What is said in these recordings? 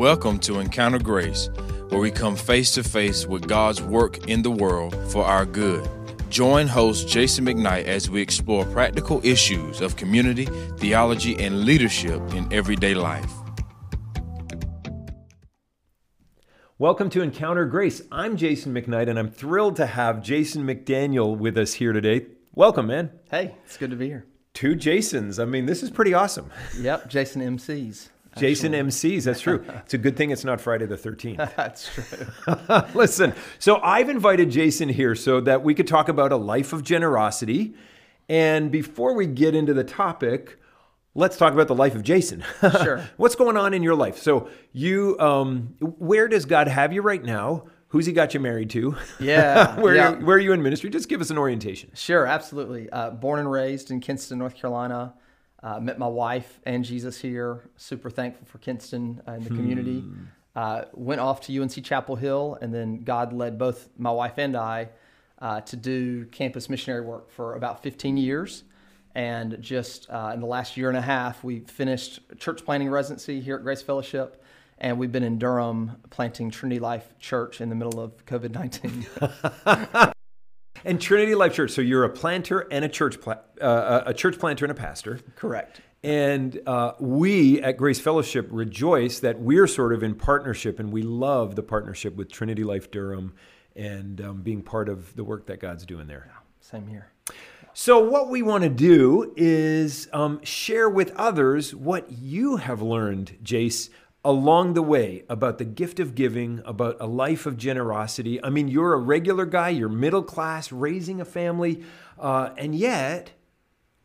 Welcome to Encounter Grace, where we come face to face with God's work in the world for our good. Join host Jason McKnight as we explore practical issues of community, theology, and leadership in everyday life. Welcome to Encounter Grace. I'm Jason McKnight, and I'm thrilled to have Jason McDaniel with us here today. Welcome, man. Hey, it's good to be here. Two Jasons. I mean, this is pretty awesome. Yep, Jason MCs. Jason MCs. That's true. it's a good thing it's not Friday the 13th. That's true. Listen, so I've invited Jason here so that we could talk about a life of generosity. And before we get into the topic, let's talk about the life of Jason. Sure. What's going on in your life? So you, um, where does God have you right now? Who's he got you married to? Yeah. where, yeah. Are you, where are you in ministry? Just give us an orientation. Sure, absolutely. Uh, born and raised in Kinston, North Carolina. Uh, met my wife and Jesus here. Super thankful for Kinston uh, and the community. Uh, went off to UNC Chapel Hill, and then God led both my wife and I uh, to do campus missionary work for about 15 years. And just uh, in the last year and a half, we finished church planting residency here at Grace Fellowship. And we've been in Durham planting Trinity Life Church in the middle of COVID 19. And Trinity Life Church. So you're a planter and a church pla- uh, a church planter and a pastor. Correct. And uh, we at Grace Fellowship rejoice that we're sort of in partnership, and we love the partnership with Trinity Life Durham and um, being part of the work that God's doing there. Same here. So, what we want to do is um, share with others what you have learned, Jace, along the way about the gift of giving, about a life of generosity. I mean, you're a regular guy, you're middle class, raising a family, uh, and yet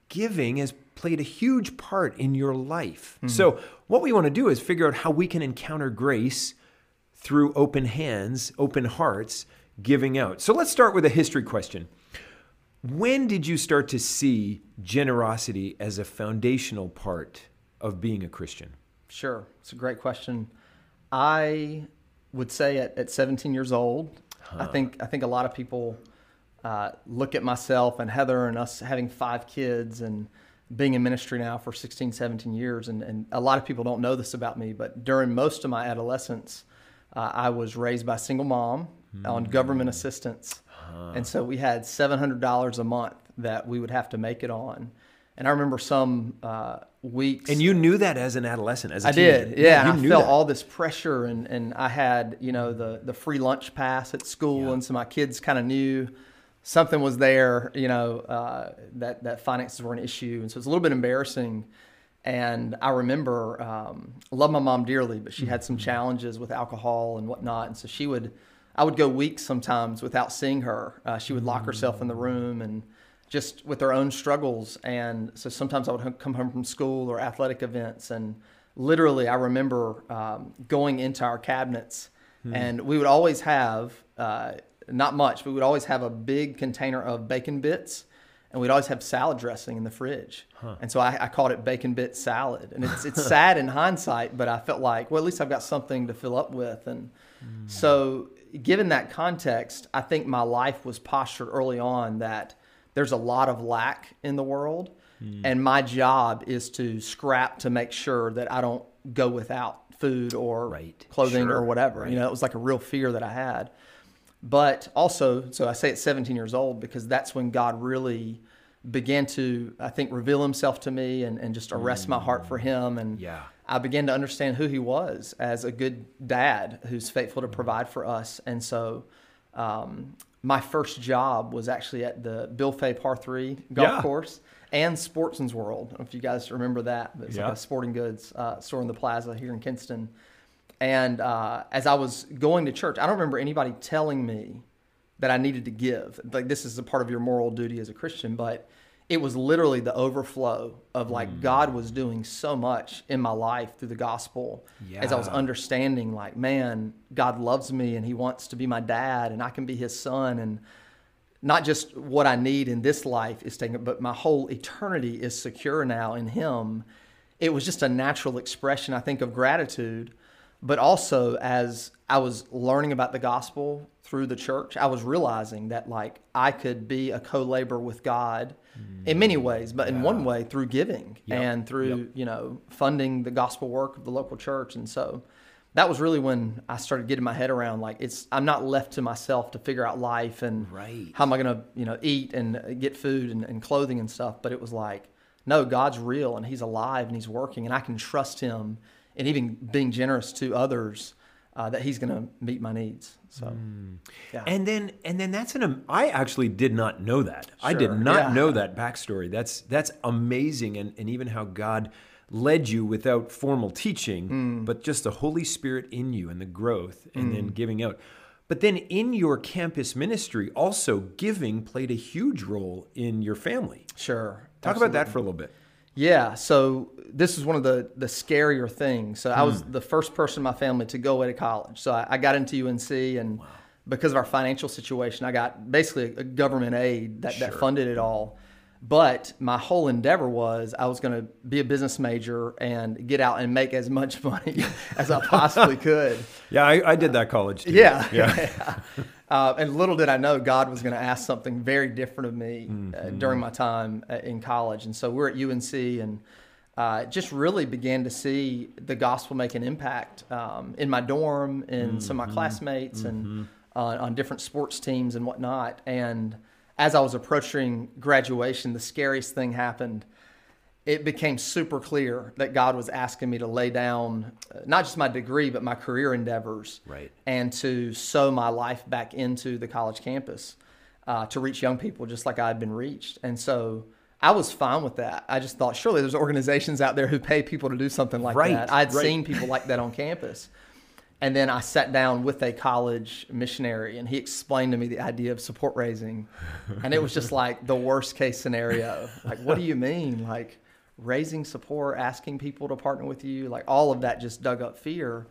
giving has played a huge part in your life. So, what we want to do is figure out how we can encounter grace through open hands, open hearts, giving out. So, let's start with a history question. When did you start to see generosity as a foundational part of being a Christian? Sure. It's a great question. I would say at, at 17 years old, I think I think a lot of people uh, look at myself and Heather and us having five kids and being in ministry now for 16, 17 years. And, and a lot of people don't know this about me, but during most of my adolescence, uh, I was raised by a single mom on government assistance. And so we had $700 a month that we would have to make it on. And I remember some uh, weeks. And you knew that as an adolescent, as a I teenager. did, yeah. you and I knew felt that. all this pressure, and, and I had you know the the free lunch pass at school, and so my kids kind of knew something was there, you know, uh, that that finances were an issue, and so it's a little bit embarrassing. And I remember, um, love my mom dearly, but she had some challenges with alcohol and whatnot, and so she would, I would go weeks sometimes without seeing her. Uh, she would lock herself in the room and just with their own struggles. And so sometimes I would come home from school or athletic events, and literally, I remember um, going into our cabinets, and we would always have uh, not much, but we would always have a big container of bacon bits. And we'd always have salad dressing in the fridge, and so I, I called it bacon bit salad. And it's it's sad in hindsight, but I felt like, well, at least I've got something to fill up with. And so, given that context, I think my life was postured early on that there's a lot of lack in the world, and my job is to scrap to make sure that I don't go without food or Right. clothing Sure. or whatever. You know, it was like a real fear that I had. But also, so I say at 17 years old because that's when God really began to, I think, reveal himself to me and, and just arrest my heart for him. And Yeah. I began to understand who he was as a good dad who's faithful to provide for us. And so um, my first job was actually at the Bill Fay Par 3 golf Yeah. course and Sportsman's World. I don't know if you guys remember that. but It's Yeah. like a sporting goods uh, store in the plaza here in Kinston. And uh, as I was going to church, I don't remember anybody telling me that I needed to give. Like this is a part of your moral duty as a Christian, but it was literally the overflow of like mm. God was doing so much in my life through the gospel as I was understanding like man God loves me and he wants to be my dad and I can be his son and not just what I need in this life is taken but my whole eternity is secure now in him. It was just a natural expression I think of gratitude but also as I was learning about the gospel through the church, I was realizing that like I could be a co-laborer with God Mm. in many ways, but in one way through giving Yep. and through Yep. you know funding the gospel work of the local church. And so that was really when I started getting my head around like it's I'm not left to myself to figure out life and Right. how am I going to you know eat and uh, get food and, and clothing and stuff. But it was like no, God's real and He's alive and He's working and I can trust Him and even being generous to others uh, that He's going to meet my needs. So yeah. And then and then that's an I actually did not know that. I did not yeah. know that backstory. That's that's amazing and, and even how God led you without formal teaching, Mm. but just the Holy Spirit in you and the growth and then giving out. But then in your campus ministry, also giving played a huge role in your family. sure. Talk about that for a little bit. Yeah, so this is one of the the scarier things. So I was Hmm. the first person in my family to go away to college. So I, I got into UNC, and because of our financial situation, I got basically a government aid that, that funded it all. But my whole endeavor was I was going to be a business major and get out and make as much money as I possibly could. Yeah, I, I did that college too. Yeah. Yeah. uh, and little did I know God was going to ask something very different of me uh, Mm-hmm. during my time uh, in college. And so we're at UNC and uh, just really began to see the gospel make an impact um, in my dorm, in some Mm-hmm. of my classmates, and on, on different sports teams and whatnot. And as I was approaching graduation, the scariest thing happened it became super clear that God was asking me to lay down uh, not just my degree, but my career endeavors. Right. And to sow my life back into the college campus uh, to reach young people just like I had been reached. And so I was fine with that. I just thought, surely there's organizations out there who pay people to do something like Right, that. I'd right. seen people like that on campus. And then I sat down with a college missionary and he explained to me the idea of support raising. And it was just like the worst case scenario. Like, what do you mean? Like, raising support, asking people to partner with you, like all of that just dug up fear.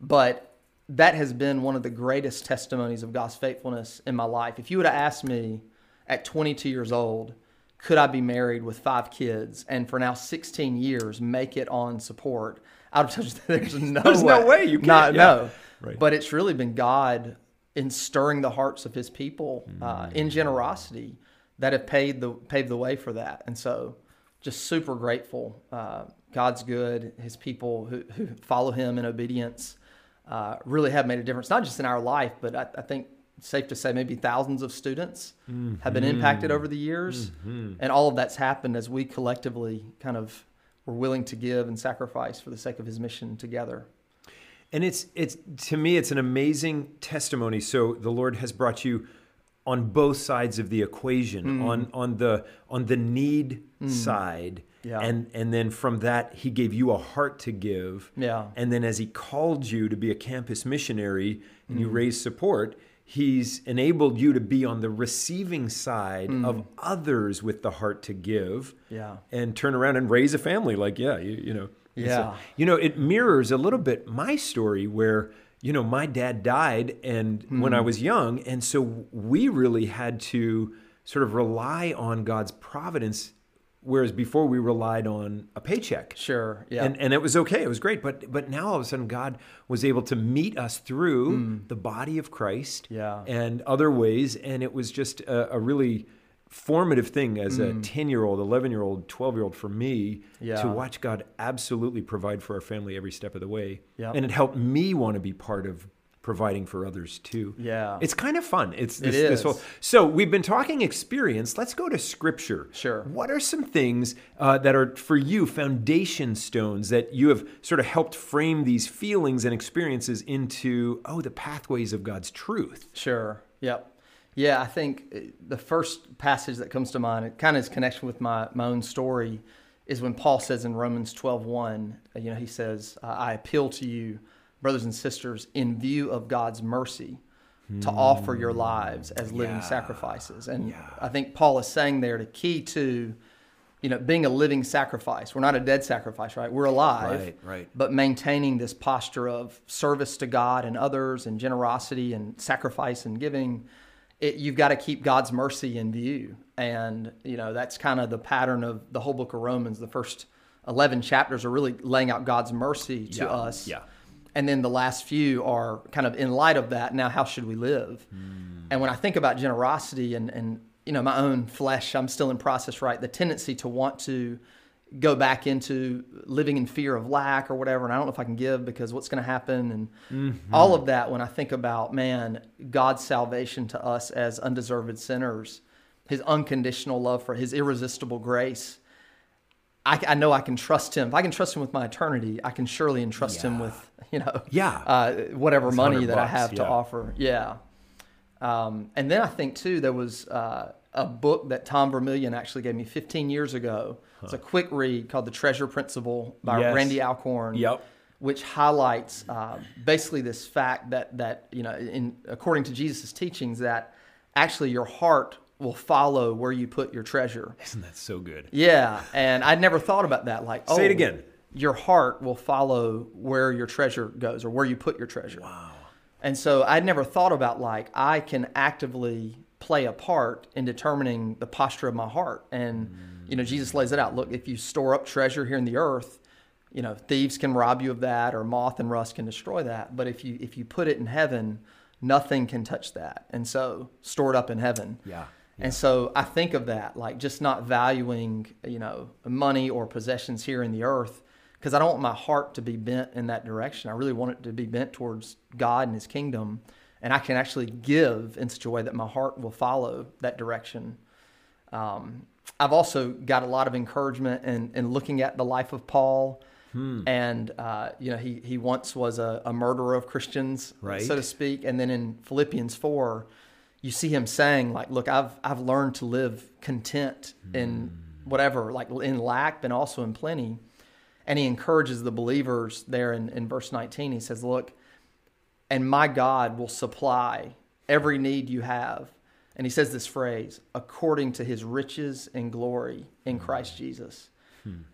But that has been one of the greatest testimonies of God's faithfulness in my life. If you would have asked me at 22 years old, could I be married with five kids and for now 16 years make it on support? I would have told you there's no There's way. no way you can't, yeah. no. Right. But it's really been God in stirring the hearts of His people uh, in generosity that have paved the paved the way for that. And so, just super grateful. Uh, God's good. His people who, who follow Him in obedience uh, really have made a difference, not just in our life, but I, I think safe to say maybe thousands of students have been impacted over the years, and all of that's happened as we collectively kind of were willing to give and sacrifice for the sake of His mission together. And it's it's to me it's an amazing testimony. So the Lord has brought you on both sides of the equation, hmm. on on the on the need hmm. side. Yeah. And and then from that he gave you a heart to give. Yeah. And then as he called you to be a campus missionary and you hmm. raised support, he's enabled you to be on the receiving side of others with the heart to give. Yeah. And turn around and raise a family like yeah, you, you know. And so- Yeah. you know, it mirrors a little bit my story where, you know, my dad died and when I hmm. was young. And so we really had to sort of rely on God's providence, whereas before we relied on a paycheck. Sure. Yeah. And, and it was okay. It was great. But but now all of a sudden God was able to meet us through hmm. the body of Christ Yeah. and other ways. And it was just a, a really formative thing as a 10 year old, 11 year old, 12 year old for me Yeah. to watch God absolutely provide for our family every step of the way. Yeah. And it helped me want to be part of providing for others too. Yeah. It's kind of fun. It's It this, this whole. So we've been talking experience. Let's go to scripture. Sure. What are some things uh, that are for you foundation stones that you have sort of helped frame these feelings and experiences into oh the pathways of God's truth? Sure. Yep. Yeah, I think uh, the first passage that comes to mind, it kind of is connection with my, my own story, is when Paul says in Romans 12, 1, uh, you know, he says, I appeal to you, brothers and sisters, in view of God's mercy, to offer your lives as living Yeah. sacrifices. And I think Paul is saying there the key to, you know, being a living sacrifice. We're not a dead sacrifice, right? We're alive Right, right. but maintaining this posture of service to God and others and generosity and sacrifice and giving, it, you've got to keep God's mercy in view. And, you know, that's kind of the pattern of the whole book of Romans. The first 11 chapters are really laying out God's mercy to Yeah, us. yeah. And then the last few are kind of in light of that. Now, how should we live? Hmm. And when I think about generosity and, and, you know, my own flesh, I'm still in process, right? The tendency to want to go back into living in fear of lack or whatever. And I don't know if I can give because what's going to happen and Mm-hmm. all of that. When I think about, man, God's salvation to us as undeserved sinners, his unconditional love for his irresistible grace. I, I know I can trust him. If I can trust him with my eternity, I can surely entrust him with, you know, Yeah. uh, whatever It's money 100 that I bucks, have to offer. Yeah. Um, and then I think too there was uh, a book that Tom Vermillion actually gave me 15 years ago. It's a quick read called The Treasure Principle by Yes. Randy Alcorn. Yep. Which highlights uh, basically this fact that that you know, in according to Jesus' teachings, that actually your heart will follow where you put your treasure. Isn't that so good? Yeah, and I'd never thought about that. Like, oh, Say it again. Your heart will follow where your treasure goes, or where you put your treasure. Wow. And so I'd never thought about like I can actively play a part in determining the posture of my heart. And you know, Jesus lays it out. Look, if you store up treasure here in the earth, you know, thieves can rob you of that, or moth and rust can destroy that. But if you if you put it in heaven, nothing can touch that. And so store it up in heaven. Yeah. And so I think of that, like just not valuing, you know, money or possessions here in the earth, because I don't want my heart to be bent in that direction. I really want it to be bent towards God and His kingdom, and I can actually give in such a way that my heart will follow that direction. Um, I've also got a lot of encouragement in, in looking at the life of Paul. And, uh, you know, he, he once was a, a murderer of Christians, Right. so to speak. And then in Philippians 4, you see him saying, like, look, I've, I've learned to live content in whatever, like in lack, but also in plenty. And he encourages the believers there in, in verse 19. He says, look, and my God will supply every need you have. And he says this phrase, according to his riches and glory in Christ Jesus.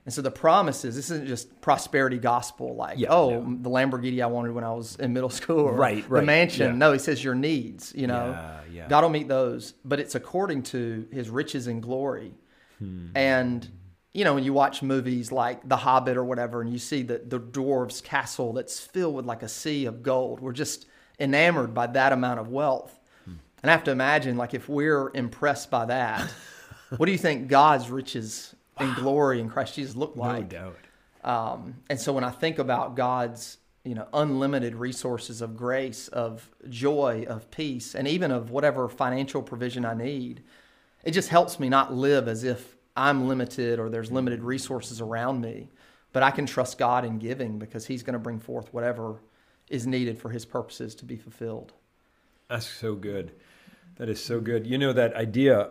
And so the promise is this isn't just prosperity gospel, like, Yeah, oh, no. the Lamborghini I wanted when I was in middle school, or Right, the mansion. yeah. No, he says your needs, you know. Yeah. God will meet those, but it's according to his riches and glory. Hmm. And you know, when you watch movies like The Hobbit or whatever, and you see the the dwarves' castle that's filled with like a sea of gold, we're just enamored by that amount of wealth. Hmm. And I have to imagine, like, if we're impressed by that, what do you think God's riches and glory in Christ Jesus look like? No doubt. Um, and so when I think about God's, you know, unlimited resources of grace, of joy, of peace, and even of whatever financial provision I need, it just helps me not live as if I'm limited or there's limited resources around me. But I can trust God in giving because He's going to bring forth whatever is needed for His purposes to be fulfilled. That's so good. That is so good. You know that idea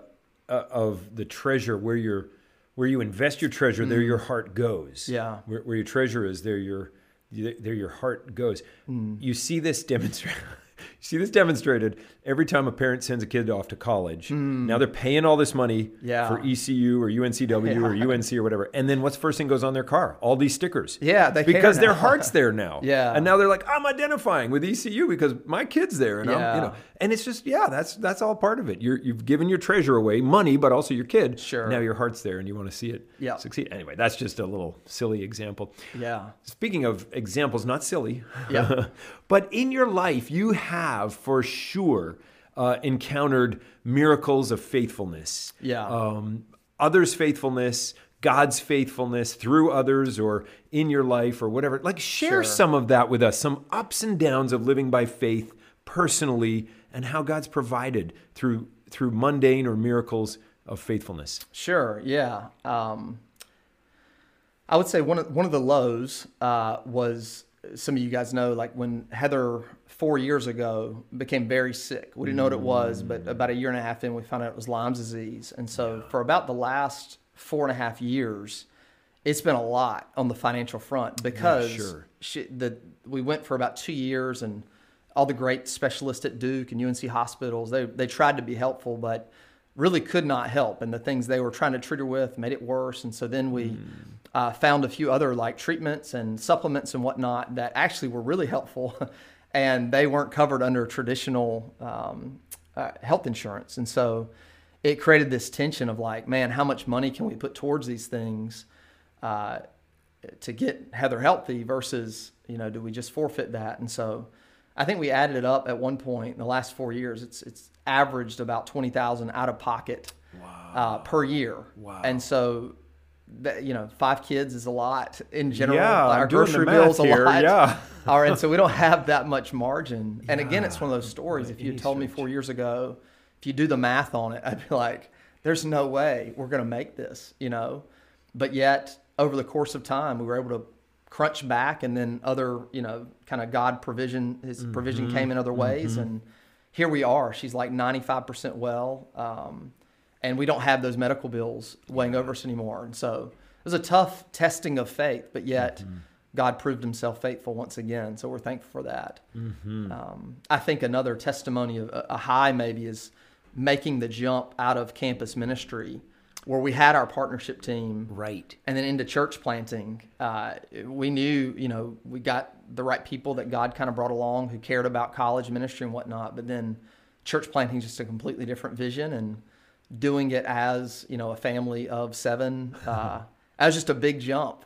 uh, of the treasure where your where you invest your treasure, there your heart goes. Yeah. Where, where your treasure is, there your there your heart goes. You see this demonstrated. You see this demonstrated every time a parent sends a kid off to college. Hmm. Now they're paying all this money Yeah. for ECU or UNCW or UNC or whatever, and then what's the first thing goes on their car? All these stickers. Yeah, they because their heart's there now. Yeah. and now they're like, I'm identifying with ECU because my kid's there, and I'm, you know, and it's just yeah, that's that's all part of it. You're you've given your treasure away, money, but also your kid. Sure. Now your heart's there, and you want to see it Yeah. succeed. Anyway, that's just a little silly example. Yeah. Speaking of examples, not silly, Yeah. but in your life, you have for sure uh, encountered miracles of faithfulness. Yeah. Um, others' faithfulness, God's faithfulness through others or in your life or whatever. Like, share Sure. some of that with us, some ups and downs of living by faith personally and how God's provided through through mundane or miracles of faithfulness. Sure. Yeah. Um, I would say one of one of the lows uh, was some of you guys know, like when Heather four years ago became very sick. We didn't know what it was, but about a year and a half in, we found out it was Lyme's disease. And so for about the last four and a half years, it's been a lot on the financial front because sure. she, the we went for about two years and all the great specialists at Duke and UNC hospitals they they tried to be helpful but really could not help. And the things they were trying to treat her with made it worse. And so then we uh, found a few other like treatments and supplements and whatnot that actually were really helpful. And they weren't covered under traditional um, uh, health insurance. And so it created this tension of like man how much money can we put towards these things uh, to get Heather healthy versus, you know, do we just forfeit that? And so I think we added it up at one point in the last four years. It's, it's averaged about 20,000 out of pocket uh, per year. Wow. And so you know, five kids is a lot in general. Yeah, our I'm grocery bill's a here, lot. yeah. All right, so we don't have that much margin. And again, it's one of those stories. If you told me four years ago, if you do the math on it, I'd be like, "There's no way we're going to make this," you know. But yet, over the course of time, we were able to crunch back, and then other, you know, kind of God provision, His provision Mm-hmm. came in other ways, and here we are. She's like 95% well, um, and we don't have those medical bills weighing over us anymore. And so it was a tough testing of faith, but yet Mm-hmm. God proved Himself faithful once again. So we're thankful for that. Um, I think another testimony of a high maybe is making the jump out of campus ministry, where we had our partnership team Right. and then into church planting, uh, we knew, you know, we got the right people that God kind of brought along who cared about college ministry and whatnot. But then church planting is just a completely different vision and doing it as, you know, a family of seven, uh, that was just a big jump.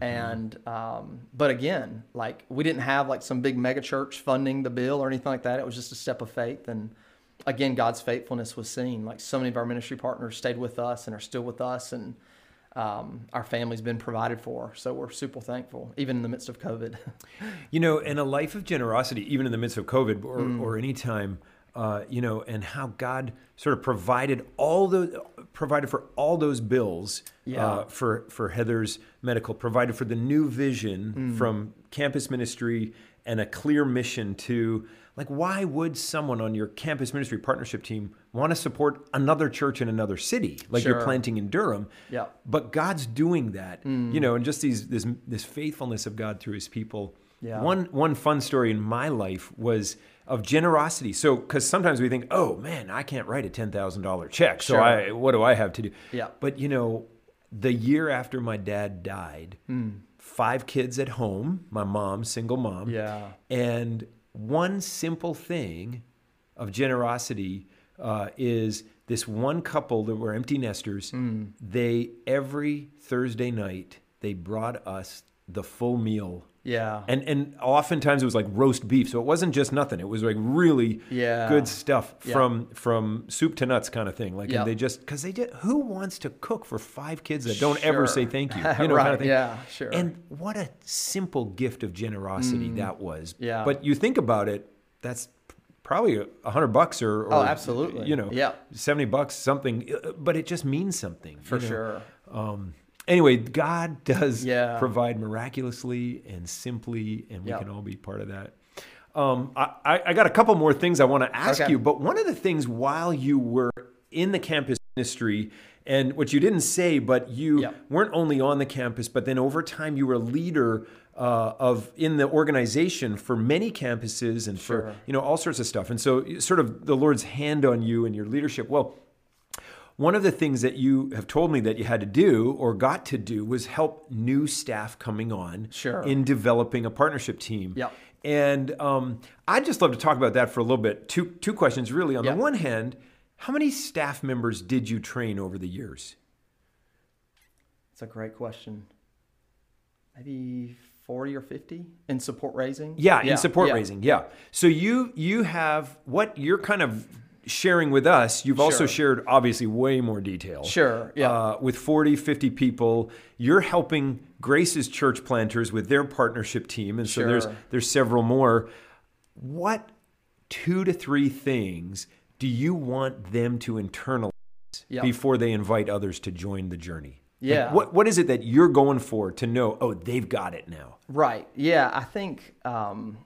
And, um, but again, like we didn't have like some big mega church funding the bill or anything like that. It was just a step of faith. And again, God's faithfulness was seen. Like so many of our ministry partners stayed with us and are still with us. And, um, our family's been provided for. So we're super thankful, even in the midst of COVID. You know, and a life of generosity, even in the midst of COVID or, Mm. or any time, uh, you know, and how God sort of provided all the provided for all those bills Yeah. uh, for for Heather's medical, provided for the new vision Mm. from campus ministry and a clear mission to like why would someone on your campus ministry partnership team want to support another church in another city like you're planting in Durham Yeah. but God's doing that Mm. you know and just these this this faithfulness of God through his people Yeah. one one fun story in my life was of generosity. So, because sometimes we think, oh man, I can't write a ten thousand dollar check. So Sure. I, what do I have to do? Yeah. But you know, the year after my dad died, five kids at home, my mom, single mom. Yeah. And one simple thing of generosity uh, is this one couple that were empty nesters. They every Thursday night they brought us the full meal Yeah. and and oftentimes it was like roast beef, so it wasn't just nothing. It was like really Yeah. good stuff Yeah. from from soup to nuts kind of thing. Like Yeah. they just because they did. Who wants to cook for five kids that don't ever say thank you? You know, Right, kind of thing. yeah, sure. And what a simple gift of generosity that was. Mm. Yeah. But you think about it, that's probably a hundred bucks or, or Oh, absolutely. you know Yeah. seventy bucks something uh, but it just means something For you know? sure. um anyway god does Yeah. provide miraculously and simply and we Yeah. can all be part of that um i i got a couple more things i want to ask Okay. you but one of the things while you were in the campus ministry and what you didn't say but you Yeah. weren't only on the campus but then over time you were a leader uh, of in the organization for many campuses and for you know all sorts of stuff and so sort of the lord's hand on you and your leadership well one of the things that you have told me that you had to do or got to do was help new staff coming on Sure. in developing a partnership team. Yep. And um, I'd just love to talk about that for a little bit. Two, two questions, really. On Yep. the one hand, how many staff members did you train over the years? It's a great question. Maybe 40 or 50 in support raising? Yeah, in support yeah. raising. Yeah. So you you have what you're kind of sharing with us. You've also shared obviously way more detail. Sure, yeah. Uh, with 40, 50 people, you're helping Grace's church planters with their partnership team, and so there's Sure. there's several more. What two to three things do you want them to internalize Yeah. before they invite others to join the journey? Like, Yeah. what what is it that you're going for to know? Oh, they've got it now. Right. Yeah. I think um,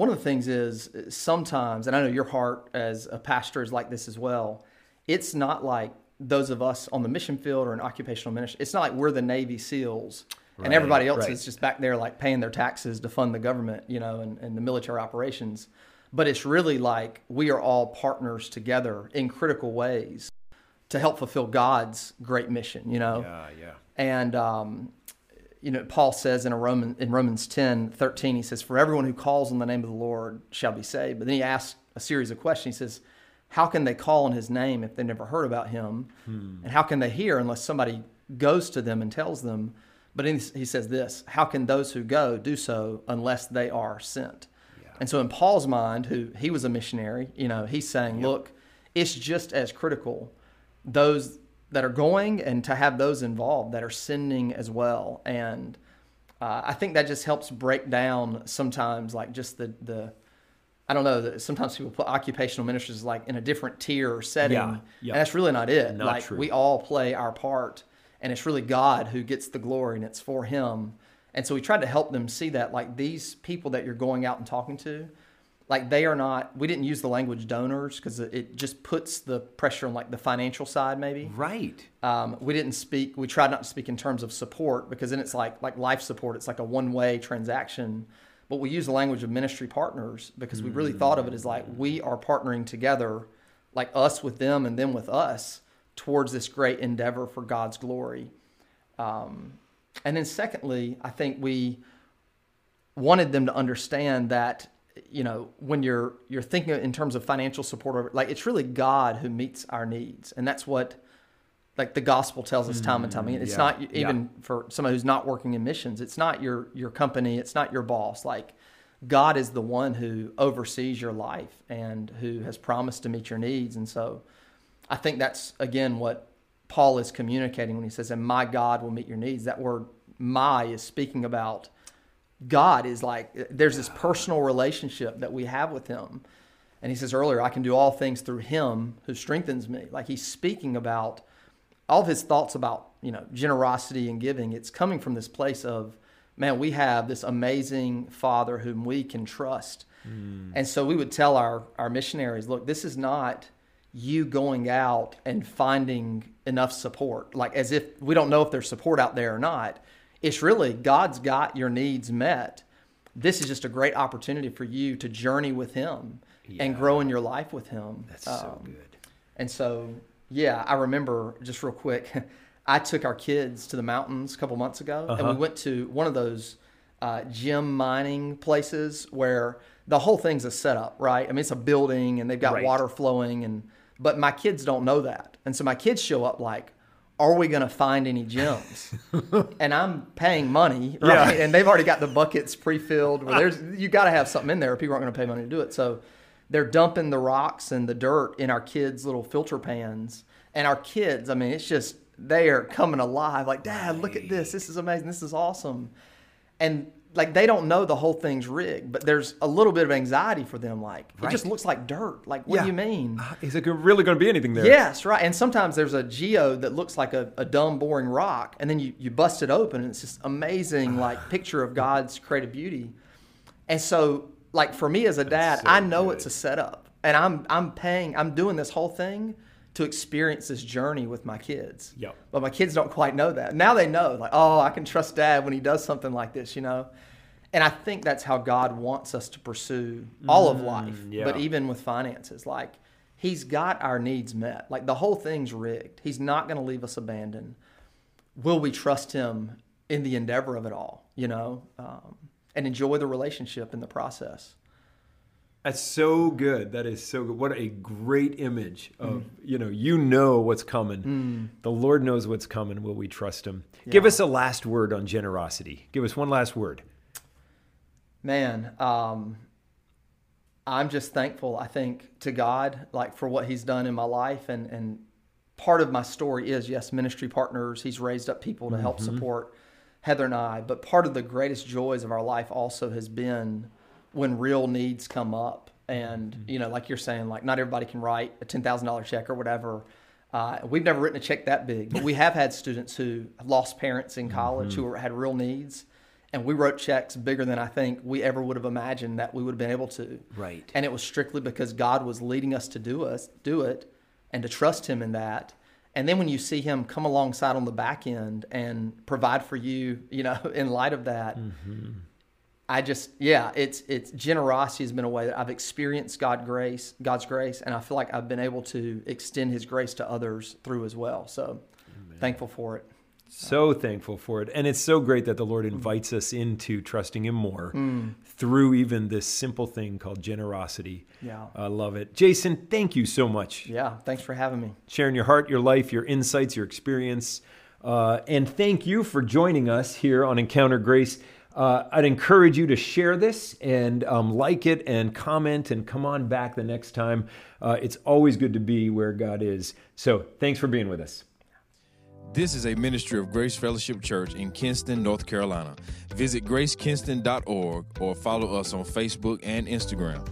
one of the things is sometimes, and I know your heart as a pastor is like this as well. It's not like those of us on the mission field or in occupational ministry. It's not like we're the Navy SEALs Right, and everybody else right. is just back there like paying their taxes to fund the government, you know, and, and the military operations. But it's really like we are all partners together in critical ways to help fulfill God's great mission, you know. Yeah, yeah. And um, you know, Paul says in a Roman in Romans 10, 13, he says, For everyone who calls on the name of the Lord shall be saved. But then he asks a series of questions. He says, How can they call on his name if they never heard about him? Hmm. And how can they hear unless somebody goes to them and tells them? But he says this How can those who go do so unless they are sent? And so in Paul's mind, who he was a missionary, you know, he's saying, look, it's just as critical those that are going and to have those involved that are sending as well. And uh, I think that just helps break down sometimes like just the the I don't know. Sometimes people put occupational ministers like in a different tier or setting, Yeah, yeah. and that's really not it. Not like true. we all play our part, and it's really God who gets the glory, and it's for Him. And so we tried to help them see that, like these people that you're going out and talking to, like they are not. We didn't use the language donors because it just puts the pressure on like the financial side, maybe. Right. Um, we didn't speak. We tried not to speak in terms of support because then it's like like life support. It's like a one way transaction. But we use the language of ministry partners because we really thought of it as like we are partnering together, like us with them and them with us, towards this great endeavor for God's glory. Um, and then secondly, I think we wanted them to understand that you know when you're you're thinking in terms of financial support or like it's really God who meets our needs and that's what like the gospel tells us time and time again. It's yeah, not yeah. even for someone who's not working in missions it's not your your company it's not your boss. Like God is the one who oversees your life and who has promised to meet your needs and so I think that's again what Paul is communicating when he says and my God will meet your needs. That word my is speaking about God is like, there's this personal relationship that we have with Him. And he says earlier, I can do all things through Him who strengthens me. Like he's speaking about all of his thoughts about, you know, generosity and giving. It's coming from this place of, man, we have this amazing Father whom we can trust. Hmm. And so we would tell our, our missionaries, look, this is not you going out and finding enough support, like as if we don't know if there's support out there or not. It's really God's got your needs met. This is just a great opportunity for you to journey with Him and grow in your life with Him. That's so Um, good. and so, yeah, I remember just real quick, I took our kids to the mountains a couple months ago, and Uh-huh. we went to one of those uh, gem mining places where the whole thing's a setup, right? I mean, it's a building, and they've got Right. water flowing, and but my kids don't know that, and so my kids show up like. Are we going to find any gems? and I'm paying money, right? Yeah. And they've already got the buckets pre-filled. Where ah. there's you got to have something in there. or People aren't going to pay money to do it. So they're dumping the rocks and the dirt in our kids' little filter pans. And our kids, I mean, it's just they are coming alive. Like, Dad, look at this. This is amazing. This is awesome. And like they don't know the whole thing's rigged, but there's a little bit of anxiety for them. Like it just looks like dirt. Like what Yeah. do you mean? Uh, Is it really going to be anything there? Yes, right. And sometimes there's a geode that looks like a, a dumb, boring rock, and then you, you bust it open, and it's this amazing like picture of God's creative beauty. And so, like for me as a dad, so I know good. it's a setup, and I'm I'm paying, I'm doing this whole thing to experience this journey with my kids. Yep. But my kids don't quite know that. Now they know, like, oh, I can trust dad when he does something like this, you know. And I think that's how God wants us to pursue all of life, Mm, yeah. but even with finances. Like, He's got our needs met. Like, the whole thing's rigged. He's not going to leave us abandoned. Will we trust Him in the endeavor of it all, you know, um, and enjoy the relationship in the process? That's so good. That is so good. What a great image of, Mm. you know, you know what's coming. The Lord knows what's coming. Will we trust him? Give us a last word on generosity. Give us one last word. Man, um, I'm just thankful, I think, to God, like for what He's done in my life. And, and part of my story is, yes, ministry partners. He's raised up people to help support Heather and I. But part of the greatest joys of our life also has been when real needs come up. And, mm-hmm. you know, like you're saying, like not everybody can write a $10,000 check or whatever. Uh, we've never written a check that big, but we have had students who lost parents in college who mm-hmm. had real needs. And we wrote checks bigger than I think we ever would have imagined that we would have been able to. Right. And it was strictly because God was leading us to do us do it and to trust him in that. And then when you see him come alongside on the back end and provide for you, you know, in light of that, mm-hmm. I just yeah, it's it's generosity has been a way that I've experienced God grace, God's grace, and I feel like I've been able to extend His grace to others through as well. So thankful for it. So thankful for it. And it's so great that the Lord invites us into trusting Him more through even this simple thing called generosity. Yeah. I love it. Jason, thank you so much. Yeah, thanks for having me. sharing your heart, your life, your insights, your experience. Uh, and thank you for joining us here on Encounter Grace. Uh, I'd encourage you to share this and um, like it and comment and come on back the next time. Uh, it's always good to be where God is. So thanks for being with us. This is a ministry of Grace Fellowship Church in Kinston, North Carolina. Visit gracekinston.org or follow us on Facebook and Instagram.